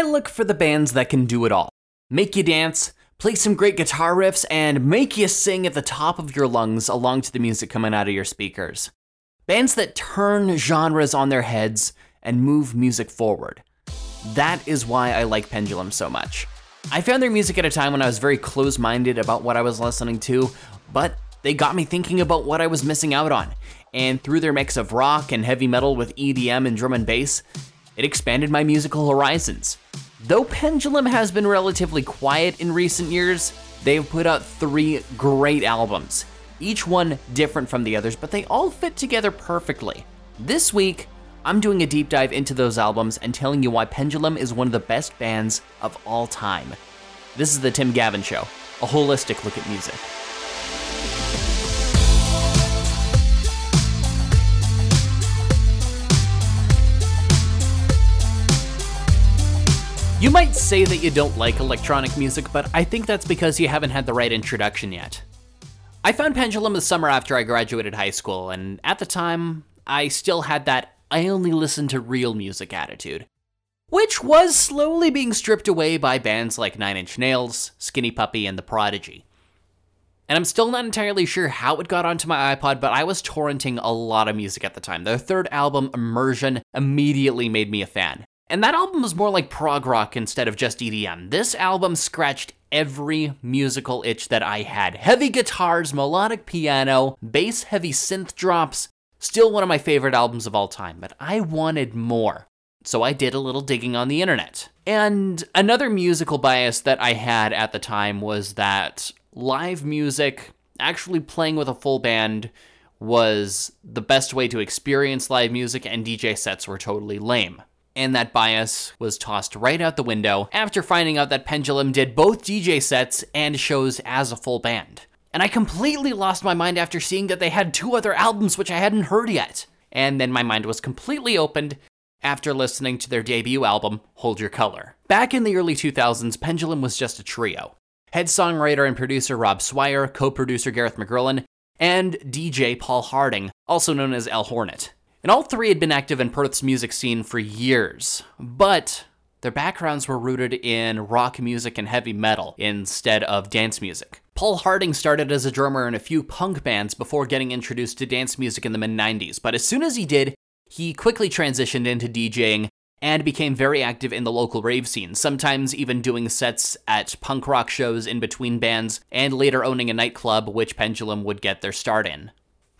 I look for the bands that can do it all make you dance, play some great guitar riffs, and make you sing at the top of your lungs along to the music coming out of your speakers. Bands that turn genres on their heads and move music forward. That is why I like Pendulum so much. I found their music at a time when I was very close minded about what I was listening to, but they got me thinking about what I was missing out on. And through their mix of rock and heavy metal with EDM and drum and bass, it expanded my musical horizons. Though Pendulum has been relatively quiet in recent years, they've put out three great albums, each one different from the others, but they all fit together perfectly. This week, I'm doing a deep dive into those albums and telling you why Pendulum is one of the best bands of all time. This is The Tim Gavin Show, a holistic look at music. You might say that you don't like electronic music, but I think that's because you haven't had the right introduction yet. I found Pendulum the summer after I graduated high school, and at the time, I still had that I only listen to real music attitude, which was slowly being stripped away by bands like Nine Inch Nails, Skinny Puppy, and The Prodigy. And I'm still not entirely sure how it got onto my iPod, but I was torrenting a lot of music at the time. Their third album, Immersion, immediately made me a fan. And that album was more like prog rock instead of just EDM. This album scratched every musical itch that I had. Heavy guitars, melodic piano, bass heavy synth drops. Still one of my favorite albums of all time, but I wanted more. So I did a little digging on the internet. And another musical bias that I had at the time was that live music, actually playing with a full band, was the best way to experience live music, and DJ sets were totally lame and that bias was tossed right out the window after finding out that Pendulum did both DJ sets and shows as a full band. And I completely lost my mind after seeing that they had two other albums which I hadn't heard yet. And then my mind was completely opened after listening to their debut album, Hold Your Color. Back in the early 2000s, Pendulum was just a trio. Head songwriter and producer Rob Swire, co producer Gareth McGrillen, and DJ Paul Harding, also known as El Hornet. And all three had been active in Perth's music scene for years, but their backgrounds were rooted in rock music and heavy metal instead of dance music. Paul Harding started as a drummer in a few punk bands before getting introduced to dance music in the mid 90s, but as soon as he did, he quickly transitioned into DJing and became very active in the local rave scene, sometimes even doing sets at punk rock shows in between bands, and later owning a nightclub which Pendulum would get their start in.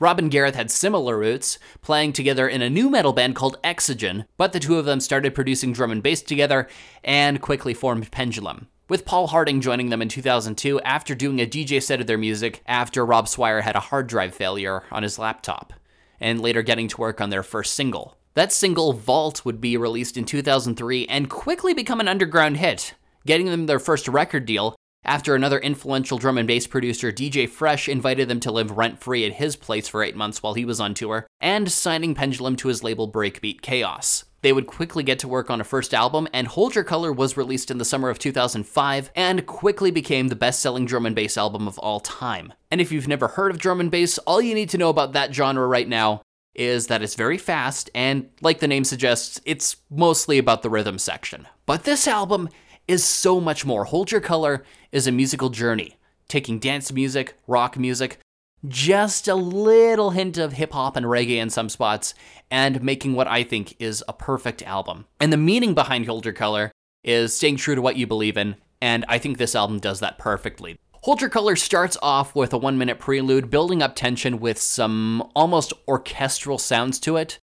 Rob and Gareth had similar roots, playing together in a nu metal band called Exogen, but the two of them started producing drum and bass together and quickly formed Pendulum. With Paul Harding joining them in 2002 after doing a DJ set of their music after Rob Swire had a hard drive failure on his laptop, and later getting to work on their first single. That single, Vault, would be released in 2003 and quickly become an underground hit, getting them their first record deal after another influential drum and bass producer, DJ Fresh, invited them to live rent free at his place for eight months while he was on tour, and signing Pendulum to his label Breakbeat Chaos. They would quickly get to work on a first album, and Hold Your Color was released in the summer of 2005 and quickly became the best selling drum and bass album of all time. And if you've never heard of drum and bass, all you need to know about that genre right now is that it's very fast, and like the name suggests, it's mostly about the rhythm section. But this album is so much more. Hold Your Color is a musical journey, taking dance music, rock music, just a little hint of hip hop and reggae in some spots, and making what I think is a perfect album. And the meaning behind Hold Your Color is staying true to what you believe in, and I think this album does that perfectly. Hold Your Color starts off with a one minute prelude, building up tension with some almost orchestral sounds to it.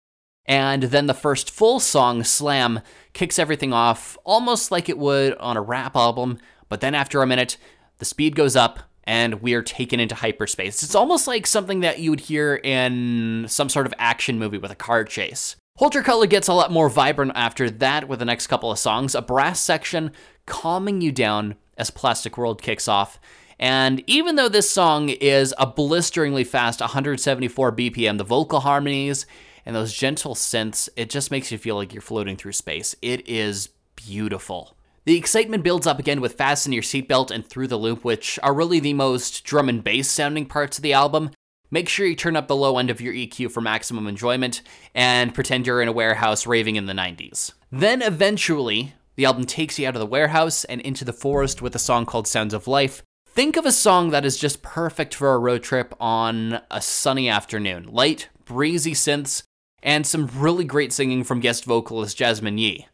And then the first full song, Slam, kicks everything off almost like it would on a rap album, but then after a minute, the speed goes up and we're taken into hyperspace. It's almost like something that you would hear in some sort of action movie with a car chase. Hold Your Color gets a lot more vibrant after that with the next couple of songs, a brass section calming you down as Plastic World kicks off. And even though this song is a blisteringly fast 174 BPM, the vocal harmonies and those gentle synths, it just makes you feel like you're floating through space. It is beautiful. The excitement builds up again with Fasten Your Seatbelt and Through the Loop, which are really the most drum and bass sounding parts of the album. Make sure you turn up the low end of your EQ for maximum enjoyment and pretend you're in a warehouse raving in the 90s. Then eventually, The album takes you out of the warehouse and into the forest with a song called Sounds of Life. Think of a song that is just perfect for a road trip on a sunny afternoon. Light, breezy synths, and some really great singing from guest vocalist Jasmine Yee.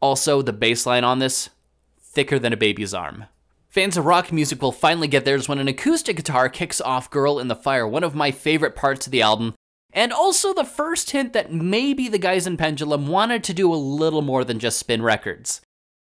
Also, the bass line on this, thicker than a baby's arm. Fans of rock music will finally get theirs when an acoustic guitar kicks off Girl in the Fire, one of my favorite parts of the album, and also the first hint that maybe the guys in Pendulum wanted to do a little more than just spin records.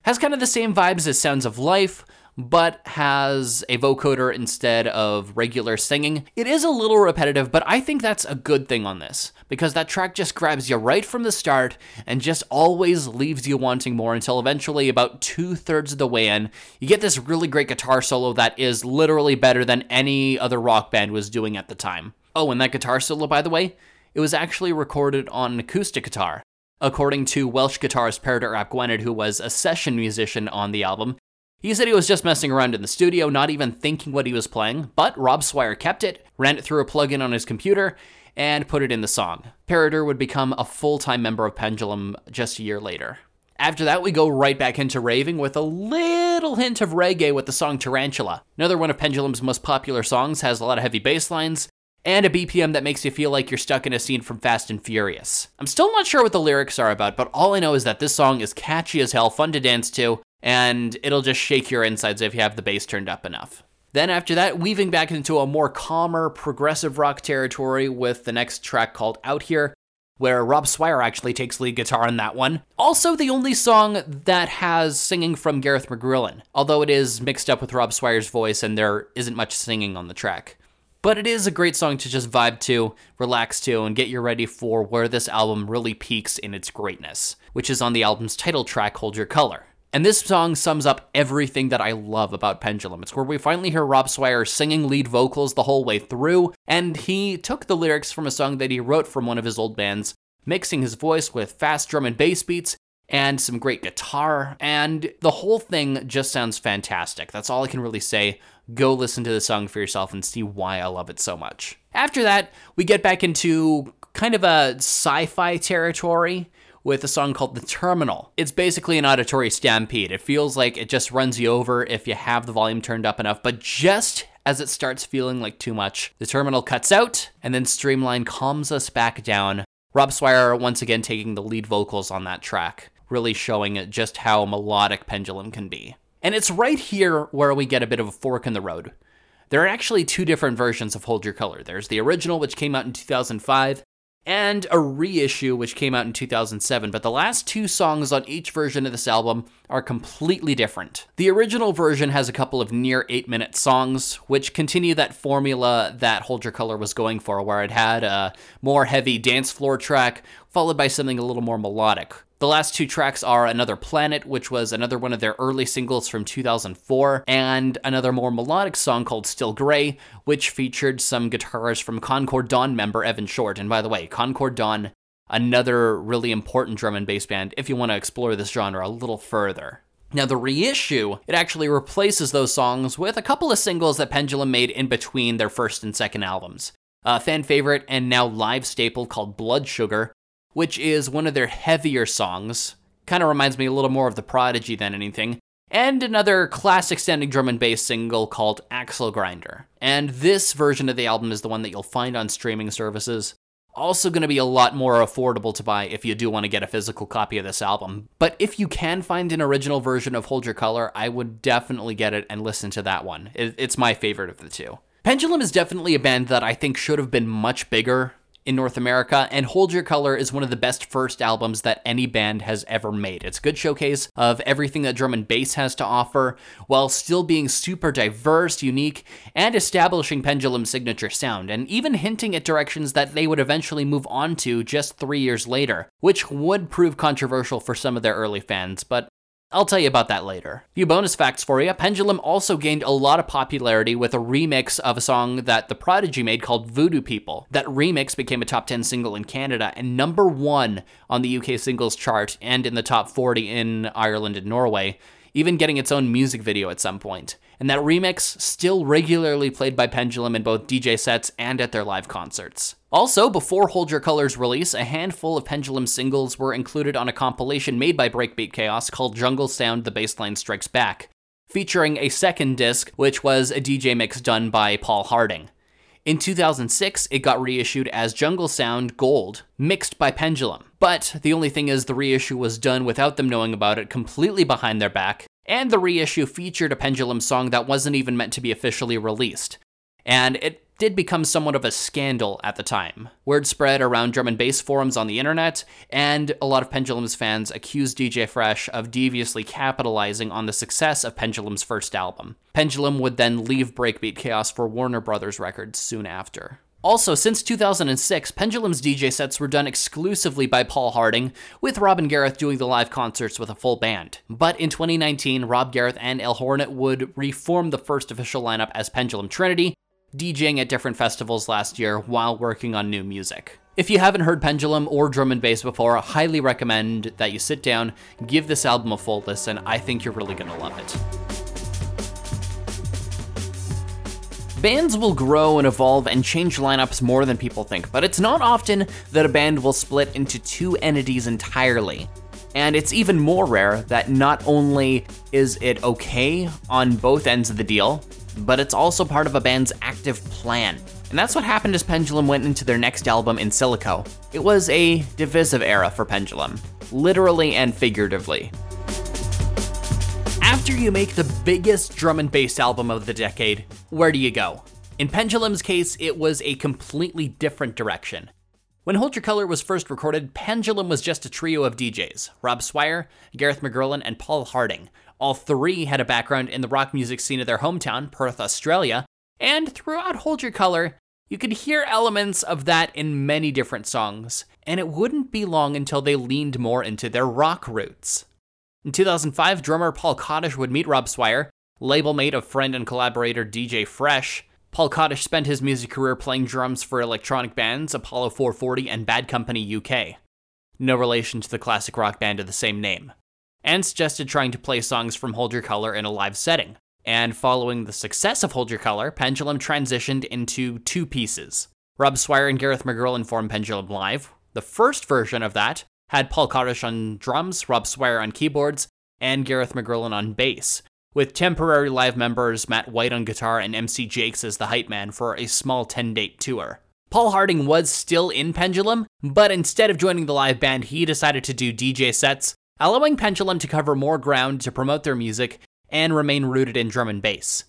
Has kind of the same vibes as Sounds of Life, but has a vocoder instead of regular singing. It is a little repetitive, but I think that's a good thing on this because that track just grabs you right from the start and just always leaves you wanting more until eventually, about two thirds of the way in, you get this really great guitar solo that is literally better than any other rock band was doing at the time. Oh, and that guitar solo, by the way, it was actually recorded on an acoustic guitar. According to Welsh guitarist Peredur ap Gwynedd, who was a session musician on the album, he said he was just messing around in the studio, not even thinking what he was playing, but Rob Swire kept it, ran it through a plugin on his computer, and put it in the song. Peredur would become a full time member of Pendulum just a year later. After that, we go right back into raving with a little hint of reggae with the song Tarantula. Another one of Pendulum's most popular songs has a lot of heavy bass lines and a BPM that makes you feel like you're stuck in a scene from Fast and Furious. I'm still not sure what the lyrics are about, but all I know is that this song is catchy as hell, fun to dance to, and it'll just shake your insides if you have the bass turned up enough. Then, after that, weaving back into a more calmer, progressive rock territory with the next track called Out Here, where Rob Swire actually takes lead guitar on that one. Also, the only song that has singing from Gareth McGrillen, although it is mixed up with Rob Swire's voice and there isn't much singing on the track. But it is a great song to just vibe to, relax to, and get you ready for where this album really peaks in its greatness, which is on the album's title track, Hold Your Color. And this song sums up everything that I love about Pendulum. It's where we finally hear Rob Swire singing lead vocals the whole way through, and he took the lyrics from a song that he wrote from one of his old bands, mixing his voice with fast drum and bass beats and some great guitar, and the whole thing just sounds fantastic. That's all I can really say. Go listen to the song for yourself and see why I love it so much. After that, we get back into kind of a sci fi territory with a song called The Terminal. It's basically an auditory stampede. It feels like it just runs you over if you have the volume turned up enough, but just as it starts feeling like too much, the terminal cuts out, and then Streamline calms us back down. Rob Swire once again taking the lead vocals on that track, really showing just how melodic Pendulum can be. And it's right here where we get a bit of a fork in the road. There are actually two different versions of Hold Your Color. There's the original, which came out in 2005, and a reissue which came out in 2007, but the last two songs on each version of this album are completely different. The original version has a couple of near 8 minute songs, which continue that formula that Hold Your Color was going for, where it had a more heavy dance floor track, followed by something a little more melodic. The last two tracks are Another Planet, which was another one of their early singles from 2004, and another more melodic song called Still Grey, which featured some guitars from Concord Dawn member Evan Short. And by the way, Concord Dawn, another really important drum and bass band if you want to explore this genre a little further. Now, the reissue, it actually replaces those songs with a couple of singles that Pendulum made in between their first and second albums. A fan favorite and now live staple called Blood Sugar, which is one of their heavier songs. Kind of reminds me a little more of The Prodigy than anything. And another classic standing drum and bass single called Axle Grinder. And this version of the album is the one that you'll find on streaming services. Also, going to be a lot more affordable to buy if you do want to get a physical copy of this album. But if you can find an original version of Hold Your Color, I would definitely get it and listen to that one. It's my favorite of the two. Pendulum is definitely a band that I think should have been much bigger in North America, and Hold Your Color is one of the best first albums that any band has ever made. It's a good showcase of everything that drum and bass has to offer, while still being super diverse, unique, and establishing Pendulum's signature sound, and even hinting at directions that they would eventually move on to just three years later, which would prove controversial for some of their early fans, but I'll tell you about that later. Few bonus facts for you. Pendulum also gained a lot of popularity with a remix of a song that The Prodigy made called Voodoo People. That remix became a top 10 single in Canada and number one on the UK singles chart and in the top 40 in Ireland and Norway, even getting its own music video at some point. And that remix still regularly played by Pendulum in both DJ sets and at their live concerts. Also, before Hold Your Color's release, a handful of Pendulum singles were included on a compilation made by Breakbeat Chaos called Jungle Sound The Bassline Strikes Back, featuring a second disc, which was a DJ mix done by Paul Harding. In 2006, it got reissued as Jungle Sound Gold, mixed by Pendulum. But the only thing is, the reissue was done without them knowing about it, completely behind their back, and the reissue featured a Pendulum song that wasn't even meant to be officially released. And it did become somewhat of a scandal at the time. Word spread around drum and bass forums on the internet, and a lot of Pendulum's fans accused DJ Fresh of deviously capitalizing on the success of Pendulum's first album. Pendulum would then leave Breakbeat Chaos for Warner Brothers Records soon after. Also, since 2006, Pendulum's DJ sets were done exclusively by Paul Harding, with Rob and Gareth doing the live concerts with a full band. But in 2019, Rob Gareth and El Hornet would reform the first official lineup as Pendulum Trinity, DJing at different festivals last year while working on new music. If you haven't heard Pendulum or drum and bass before, I highly recommend that you sit down, give this album a full listen. I think you're really going to love it. Bands will grow and evolve and change lineups more than people think, but it's not often that a band will split into two entities entirely. And it's even more rare that not only is it okay on both ends of the deal, but it's also part of a band's active plan. And that's what happened as Pendulum went into their next album, In Silico. It was a divisive era for Pendulum, literally and figuratively. After you make the biggest drum and bass album of the decade, where do you go? In Pendulum's case, it was a completely different direction. When Hold Your Color was first recorded, Pendulum was just a trio of DJs Rob Swire, Gareth McGrillen, and Paul Harding, all three had a background in the rock music scene of their hometown, Perth, Australia, and throughout Hold Your Color, you could hear elements of that in many different songs, and it wouldn't be long until they leaned more into their rock roots. In 2005, drummer Paul Kodish would meet Rob Swire, label mate of friend and collaborator DJ Fresh. Paul Kodish spent his music career playing drums for electronic bands Apollo 440 and Bad Company UK. No relation to the classic rock band of the same name and suggested trying to play songs from Hold Your Color in a live setting. And following the success of Hold Your Color, Pendulum transitioned into two pieces. Rob Swire and Gareth McGrillen formed Pendulum Live. The first version of that had Paul Kodish on drums, Rob Swire on keyboards, and Gareth McGrillen on bass, with temporary live members Matt White on guitar and MC Jakes as the hype man for a small 10 date tour. Paul Harding was still in Pendulum, but instead of joining the live band, he decided to do DJ sets allowing Pendulum to cover more ground to promote their music and remain rooted in drum and bass.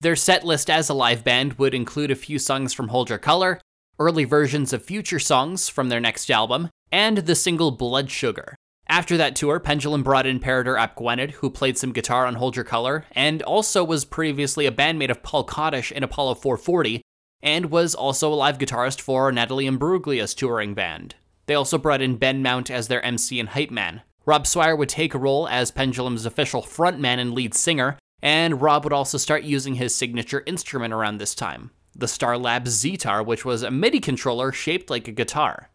Their set list as a live band would include a few songs from Hold Your Color, early versions of future songs from their next album, and the single Blood Sugar. After that tour, Pendulum brought in Peredur ap Gwynedd, who played some guitar on Hold Your Color, and also was previously a bandmate of Paul Kodish in Apollo 440, and was also a live guitarist for Natalie Imbruglia's touring band. They also brought in Ben Mount as their MC and hype man. Rob Swire would take a role as Pendulum's official frontman and lead singer, and Rob would also start using his signature instrument around this time the Starlab Zitar, which was a MIDI controller shaped like a guitar.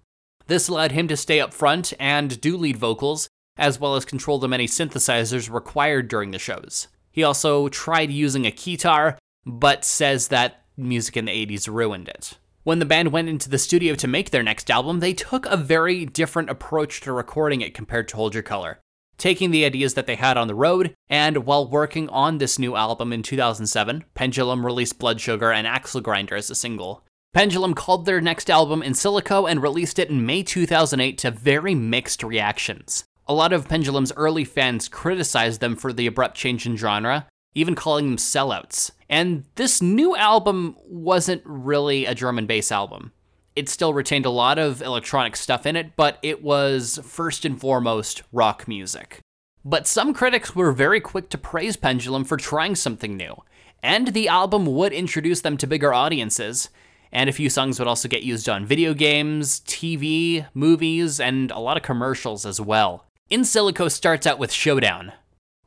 This allowed him to stay up front and do lead vocals, as well as control the many synthesizers required during the shows. He also tried using a keytar, but says that music in the 80s ruined it. When the band went into the studio to make their next album, they took a very different approach to recording it compared to Hold Your Color, taking the ideas that they had on the road, and while working on this new album in 2007, Pendulum released Blood Sugar and Axle Grinder as a single. Pendulum called their next album In Silico and released it in May 2008 to very mixed reactions. A lot of Pendulum's early fans criticized them for the abrupt change in genre, even calling them sellouts. And this new album wasn't really a drum and bass album. It still retained a lot of electronic stuff in it, but it was first and foremost rock music. But some critics were very quick to praise Pendulum for trying something new, and the album would introduce them to bigger audiences, and a few songs would also get used on video games, TV, movies, and a lot of commercials as well. In Silico starts out with Showdown,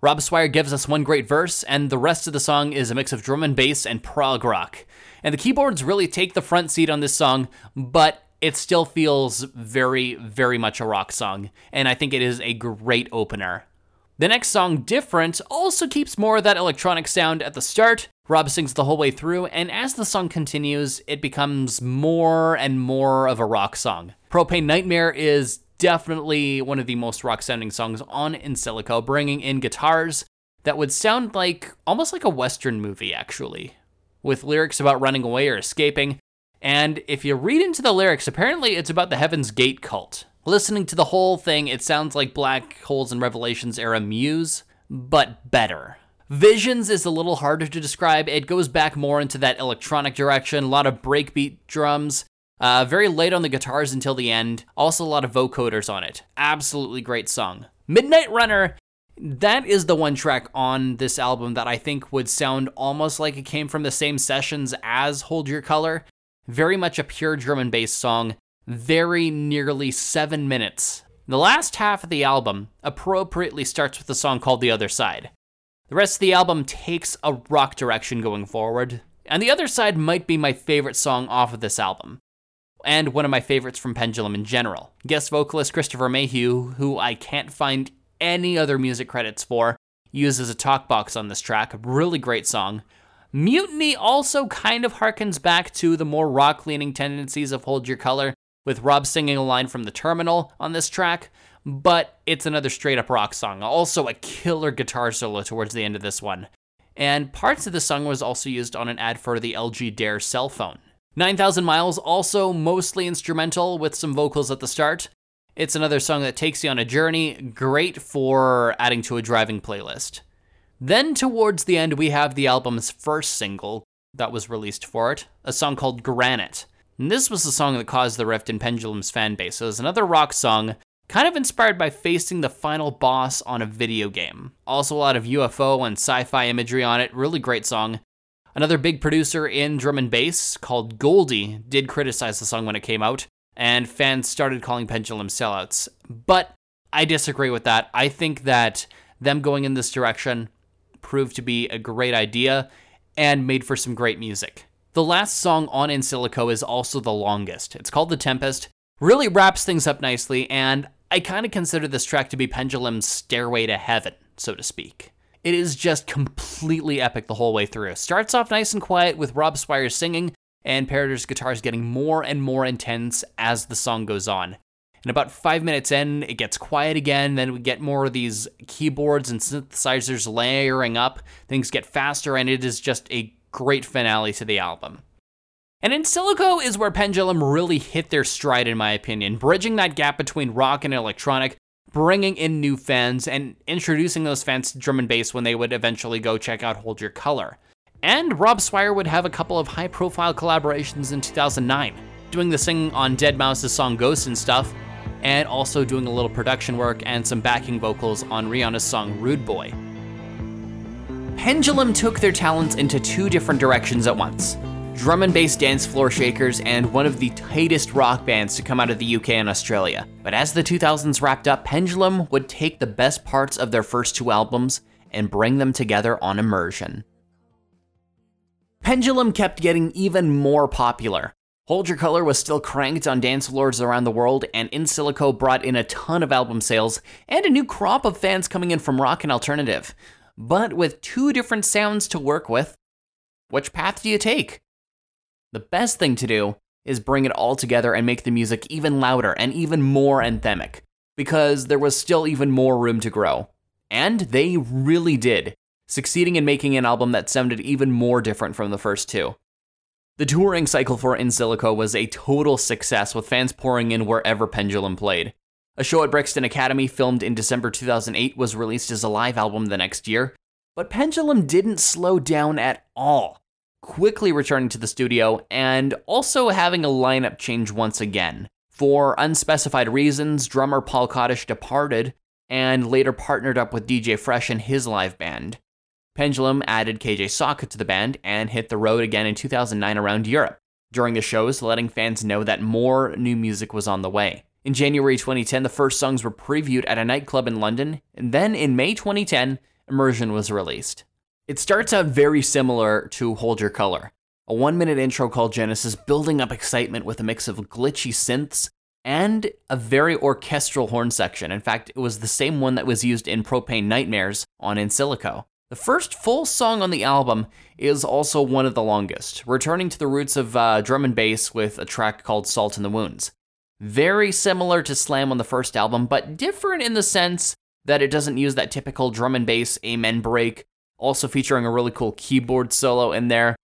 Rob Swire gives us one great verse, and the rest of the song is a mix of drum and bass and prog rock. And the keyboards really take the front seat on this song, but it still feels very, very much a rock song, and I think it is a great opener. The next song, Different, also keeps more of that electronic sound at the start. Rob sings the whole way through, and as the song continues, it becomes more and more of a rock song. Propane Nightmare is definitely one of the most rock sounding songs on In Silico, bringing in guitars that would sound like almost like a Western movie, actually, with lyrics about running away or escaping. And if you read into the lyrics, apparently it's about the Heaven's Gate cult. Listening to the whole thing, it sounds like Black Holes and Revelations era Muse, but better. Visions is a little harder to describe. It goes back more into that electronic direction, a lot of breakbeat drums, uh, very late on the guitars until the end. Also, a lot of vocoders on it. Absolutely great song. Midnight Runner, that is the one track on this album that I think would sound almost like it came from the same sessions as Hold Your Color. Very much a pure drum and bass song very nearly seven minutes. The last half of the album appropriately starts with a song called The Other Side. The rest of the album takes a rock direction going forward, and The Other Side might be my favorite song off of this album, and one of my favorites from Pendulum in general. Guest vocalist Christopher Mayhew, who I can't find any other music credits for, uses a talk box on this track, really great song. Mutiny also kind of harkens back to the more rock leaning tendencies of Hold Your Color, with Rob singing a line from the terminal on this track, but it's another straight up rock song. Also, a killer guitar solo towards the end of this one. And parts of the song was also used on an ad for the LG Dare cell phone. 9,000 Miles, also mostly instrumental with some vocals at the start. It's another song that takes you on a journey, great for adding to a driving playlist. Then, towards the end, we have the album's first single that was released for it, a song called Granite. And this was the song that caused the rift in Pendulum's fan base. So it was another rock song, kind of inspired by facing the final boss on a video game. Also, a lot of UFO and sci fi imagery on it. Really great song. Another big producer in drum and bass called Goldie did criticize the song when it came out, and fans started calling Pendulum sellouts. But I disagree with that. I think that them going in this direction proved to be a great idea and made for some great music. The last song on In Silico is also the longest. It's called The Tempest. Really wraps things up nicely, and I kind of consider this track to be Pendulum's stairway to heaven, so to speak. It is just completely epic the whole way through. Starts off nice and quiet with Rob Swire singing, and Peredur's guitars getting more and more intense as the song goes on. And about five minutes in, it gets quiet again. Then we get more of these keyboards and synthesizers layering up. Things get faster, and it is just a great finale to the album. And in Silico is where Pendulum really hit their stride, in my opinion, bridging that gap between rock and electronic, bringing in new fans, and introducing those fans to drum and bass when they would eventually go check out Hold Your Color. And Rob Swire would have a couple of high profile collaborations in 2009, doing the singing on Deadmau5's song Ghosts and stuff, and also doing a little production work and some backing vocals on Rihanna's song Rude Boy. Pendulum took their talents into two different directions at once drum and bass dance floor shakers and one of the tightest rock bands to come out of the UK and Australia. But as the 2000s wrapped up, Pendulum would take the best parts of their first two albums and bring them together on immersion. Pendulum kept getting even more popular. Hold Your Color was still cranked on dance floors around the world, and In Silico brought in a ton of album sales and a new crop of fans coming in from rock and alternative but with two different sounds to work with, which path do you take? The best thing to do is bring it all together and make the music even louder and even more anthemic, because there was still even more room to grow. And they really did, succeeding in making an album that sounded even more different from the first two. The touring cycle for In Silico was a total success, with fans pouring in wherever Pendulum played. A show at Brixton Academy, filmed in December 2008, was released as a live album the next year, but Pendulum didn't slow down at all, quickly returning to the studio and also having a lineup change once again. For unspecified reasons, drummer Paul Kodish departed and later partnered up with DJ Fresh and his live band. Pendulum added KJ Sawka to the band and hit the road again in 2009 around Europe, during the shows letting fans know that more new music was on the way. In January 2010, the first songs were previewed at a nightclub in London, and then in May 2010, Immersion was released. It starts out very similar to Hold Your Color, a one minute intro called Genesis, building up excitement with a mix of glitchy synths and a very orchestral horn section. In fact, it was the same one that was used in Propane Nightmares on In Silico. The first full song on the album is also one of the longest, returning to the roots of uh, drum and bass with a track called Salt in the Wounds. Very similar to Slam on the first album, but different in the sense that it doesn't use that typical drum and bass amen break, also featuring a really cool keyboard solo in there.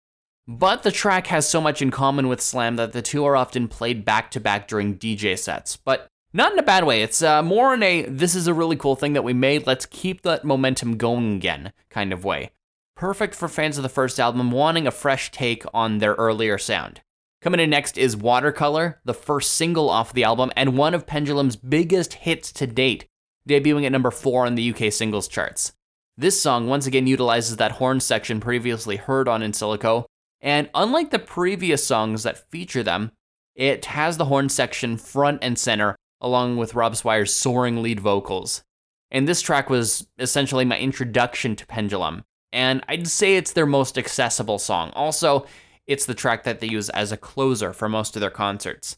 But the track has so much in common with Slam that the two are often played back to back during DJ sets. But not in a bad way. It's uh, more in a this is a really cool thing that we made. Let's keep that momentum going again kind of way. Perfect for fans of the first album wanting a fresh take on their earlier sound. Coming in next is Watercolor, the first single off the album and one of Pendulum's biggest hits to date, debuting at number 4 on the UK singles charts. This song once again utilizes that horn section previously heard on In Silico, and unlike the previous songs that feature them, it has the horn section front and center along with Rob Swire's soaring lead vocals. And this track was essentially my introduction to Pendulum, and I'd say it's their most accessible song. Also, it's the track that they use as a closer for most of their concerts.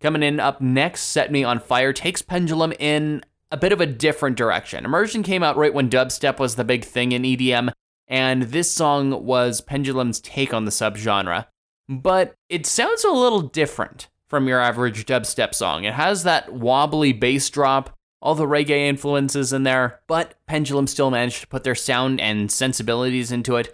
Coming in up next, Set Me on Fire takes Pendulum in a bit of a different direction. Immersion came out right when dubstep was the big thing in EDM, and this song was Pendulum's take on the subgenre. But it sounds a little different from your average dubstep song. It has that wobbly bass drop, all the reggae influences in there, but Pendulum still managed to put their sound and sensibilities into it,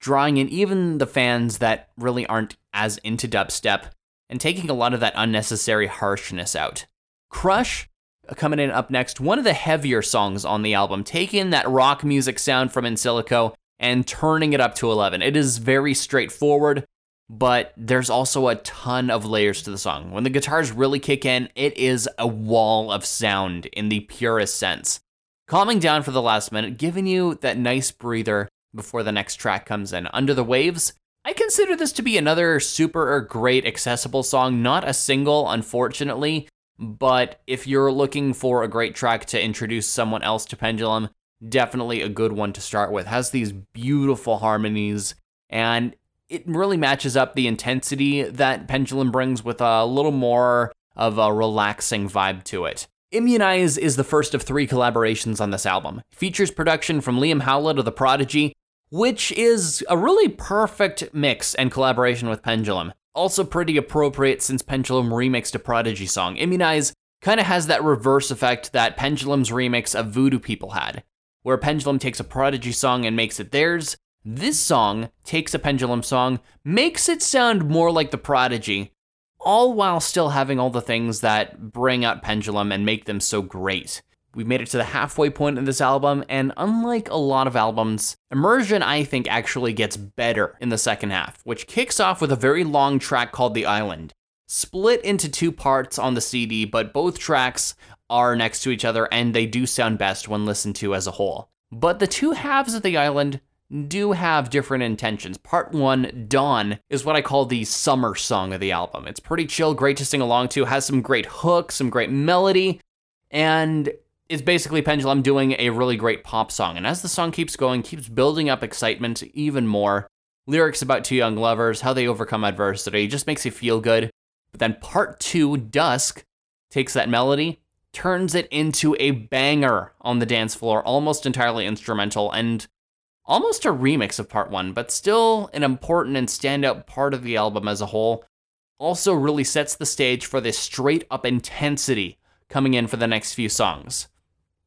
drawing in even the fans that really aren't as into dubstep and taking a lot of that unnecessary harshness out. Crush coming in up next, one of the heavier songs on the album, taking that rock music sound from In Silico and turning it up to 11. It is very straightforward, but there's also a ton of layers to the song. When the guitars really kick in, it is a wall of sound in the purest sense. Calming down for the last minute, giving you that nice breather before the next track comes in. Under the Waves, I consider this to be another super great accessible song, not a single, unfortunately, but if you're looking for a great track to introduce someone else to Pendulum, definitely a good one to start with. Has these beautiful harmonies and it really matches up the intensity that Pendulum brings with a little more of a relaxing vibe to it. Immunize is the first of three collaborations on this album. features production from Liam Howlett of The Prodigy, which is a really perfect mix and collaboration with Pendulum. Also pretty appropriate since Pendulum remixed a Prodigy song. Immunize kind of has that reverse effect that Pendulum's remix of Voodoo People had, where Pendulum takes a Prodigy song and makes it theirs, this song takes a pendulum song, makes it sound more like the Prodigy, all while still having all the things that bring out Pendulum and make them so great. We've made it to the halfway point in this album, and unlike a lot of albums, Immersion, I think, actually gets better in the second half, which kicks off with a very long track called The Island. Split into two parts on the CD, but both tracks are next to each other and they do sound best when listened to as a whole. But the two halves of The Island do have different intentions. Part one, Dawn, is what I call the summer song of the album. It's pretty chill, great to sing along to, has some great hooks, some great melody, and it's basically Pendulum doing a really great pop song. And as the song keeps going, keeps building up excitement even more. Lyrics about two young lovers, how they overcome adversity, just makes you feel good. But then part two, Dusk, takes that melody, turns it into a banger on the dance floor, almost entirely instrumental, and almost a remix of part one, but still an important and standout part of the album as a whole. Also, really sets the stage for this straight up intensity coming in for the next few songs.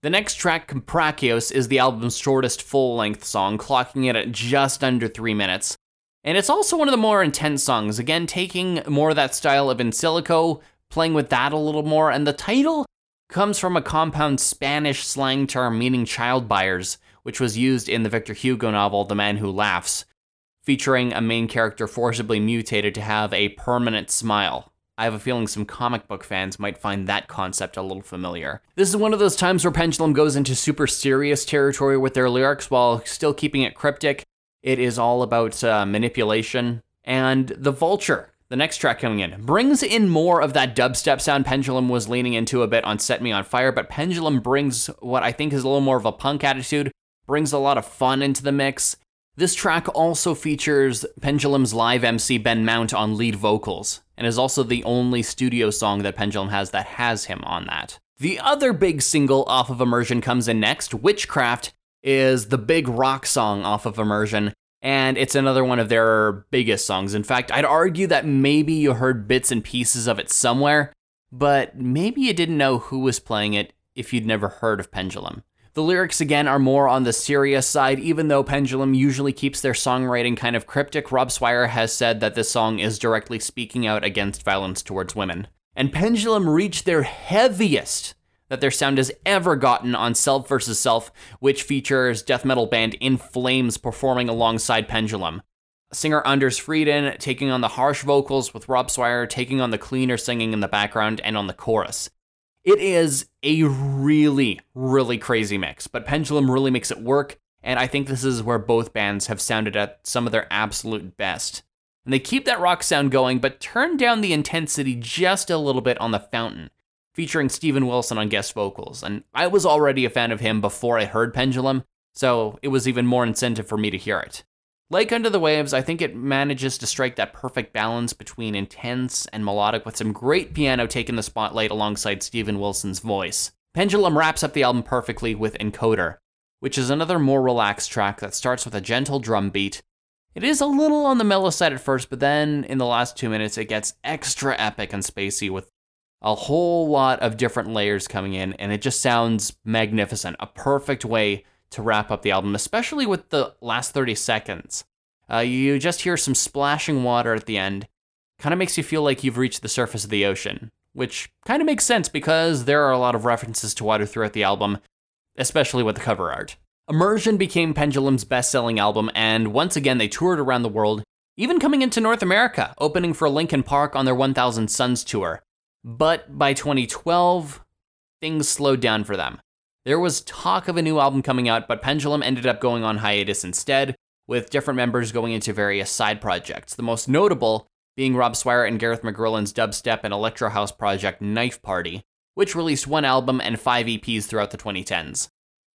The next track, Comprachicos, is the album's shortest full length song, clocking it at just under three minutes. And it's also one of the more intense songs, again, taking more of that style of In Silico, playing with that a little more, and the title comes from a compound Spanish slang term meaning child buyers, which was used in the Victor Hugo novel The Man Who Laughs, featuring a main character forcibly mutated to have a permanent smile. I have a feeling some comic book fans might find that concept a little familiar. This is one of those times where Pendulum goes into super serious territory with their lyrics while still keeping it cryptic. It is all about uh, manipulation. And The Vulture, the next track coming in, brings in more of that dubstep sound Pendulum was leaning into a bit on Set Me on Fire, but Pendulum brings what I think is a little more of a punk attitude brings a lot of fun into the mix. This track also features Pendulum's live MC Ben Mount on lead vocals, and is also the only studio song that Pendulum has that has him on that. The other big single off of Immersion comes in next, Witchcraft, is the big rock song off of Immersion, and it's another one of their biggest songs. In fact, I'd argue that maybe you heard bits and pieces of it somewhere, but maybe you didn't know who was playing it if you'd never heard of Pendulum. The lyrics again are more on the serious side, even though Pendulum usually keeps their songwriting kind of cryptic. Rob Swire has said that this song is directly speaking out against violence towards women. And Pendulum reached their heaviest that their sound has ever gotten on Self vs. Self, which features death metal band In Flames performing alongside Pendulum. Singer Anders Fridén taking on the harsh vocals, with Rob Swire taking on the cleaner singing in the background and on the chorus. It is a really, really crazy mix, but Pendulum really makes it work, and I think this is where both bands have sounded at some of their absolute best. And they keep that rock sound going, but turn down the intensity just a little bit on the fountain featuring Steven Wilson on guest vocals. And I was already a fan of him before I heard Pendulum, so it was even more incentive for me to hear it. Like Under the Waves, I think it manages to strike that perfect balance between intense and melodic with some great piano taking the spotlight alongside Steven Wilson's voice. Pendulum wraps up the album perfectly with Encoder, which is another more relaxed track that starts with a gentle drum beat. It is a little on the mellow side at first, but then in the last two minutes it gets extra epic and spacey with a whole lot of different layers coming in, and it just sounds magnificent. A perfect way to wrap up the album, especially with the last 30 seconds. Uh, you just hear some splashing water at the end. Kind of makes you feel like you've reached the surface of the ocean, which kind of makes sense because there are a lot of references to water throughout the album, especially with the cover art. Immersion became Pendulum's best selling album, and once again, they toured around the world, even coming into North America, opening for Linkin Park on their 1000 Suns tour. But by 2012, things slowed down for them. There was talk of a new album coming out, but Pendulum ended up going on hiatus instead, with different members going into various side projects. The most notable being Rob Swire and Gareth McGrillen's dubstep and electro house project Knife Party, which released one album and five EPs throughout the 2010s,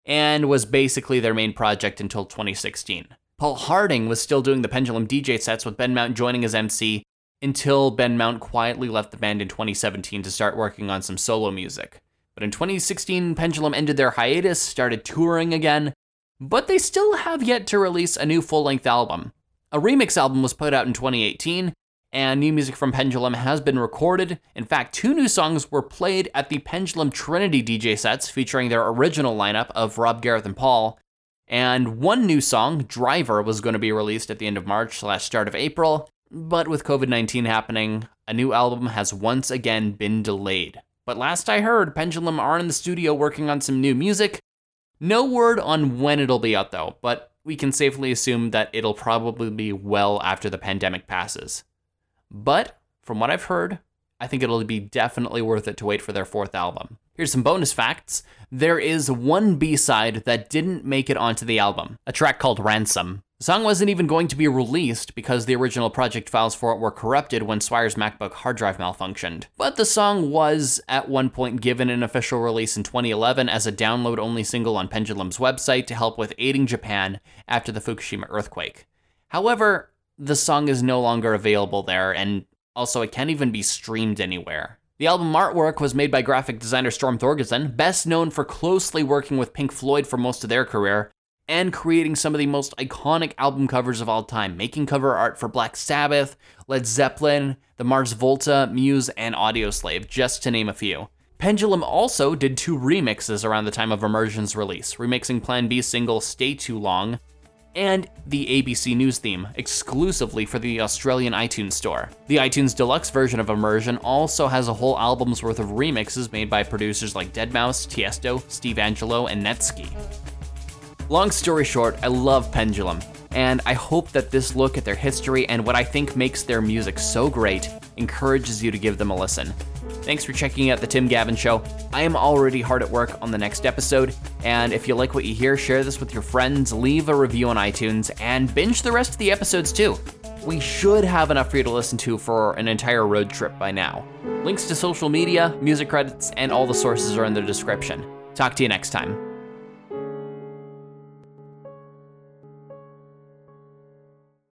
and was basically their main project until 2016. Paul Harding was still doing the Pendulum DJ sets with Ben Mount joining as MC, until Ben Mount quietly left the band in 2017 to start working on some solo music. But in 2016, Pendulum ended their hiatus, started touring again, but they still have yet to release a new full length album. A remix album was put out in 2018, and new music from Pendulum has been recorded. In fact, two new songs were played at the Pendulum Trinity DJ sets featuring their original lineup of Rob, Gareth, and Paul. And one new song, Driver, was going to be released at the end of March slash start of April. But with COVID 19 happening, a new album has once again been delayed. But last I heard, Pendulum are in the studio working on some new music. No word on when it'll be out though, but we can safely assume that it'll probably be well after the pandemic passes. But from what I've heard, I think it'll be definitely worth it to wait for their fourth album. Here's some bonus facts. There is one B side that didn't make it onto the album, a track called Ransom. The song wasn't even going to be released because the original project files for it were corrupted when Swire's MacBook hard drive malfunctioned. But the song was at one point given an official release in 2011 as a download only single on Pendulum's website to help with aiding Japan after the Fukushima earthquake. However, the song is no longer available there, and also it can't even be streamed anywhere. The album artwork was made by graphic designer Storm Thorgerson, best known for closely working with Pink Floyd for most of their career, and creating some of the most iconic album covers of all time, making cover art for Black Sabbath, Led Zeppelin, the Mars Volta, Muse, and Audioslave, just to name a few. Pendulum also did two remixes around the time of Immersion's release, remixing Plan B single Stay Too Long and the ABC News theme, exclusively for the Australian iTunes Store. The iTunes Deluxe version of Immersion also has a whole album's worth of remixes made by producers like Deadmau5, Tiesto, Steve Angello, and Netsky. Long story short, I love Pendulum, and I hope that this look at their history and what I think makes their music so great encourages you to give them a listen. Thanks for checking out the Tim Gavin Show. I am already hard at work on the next episode, and if you like what you hear, share this with your friends, leave a review on iTunes, and binge the rest of the episodes too. We should have enough for you to listen to for an entire road trip by now. Links to social media, music credits, and all the sources are in the description. Talk to you next time.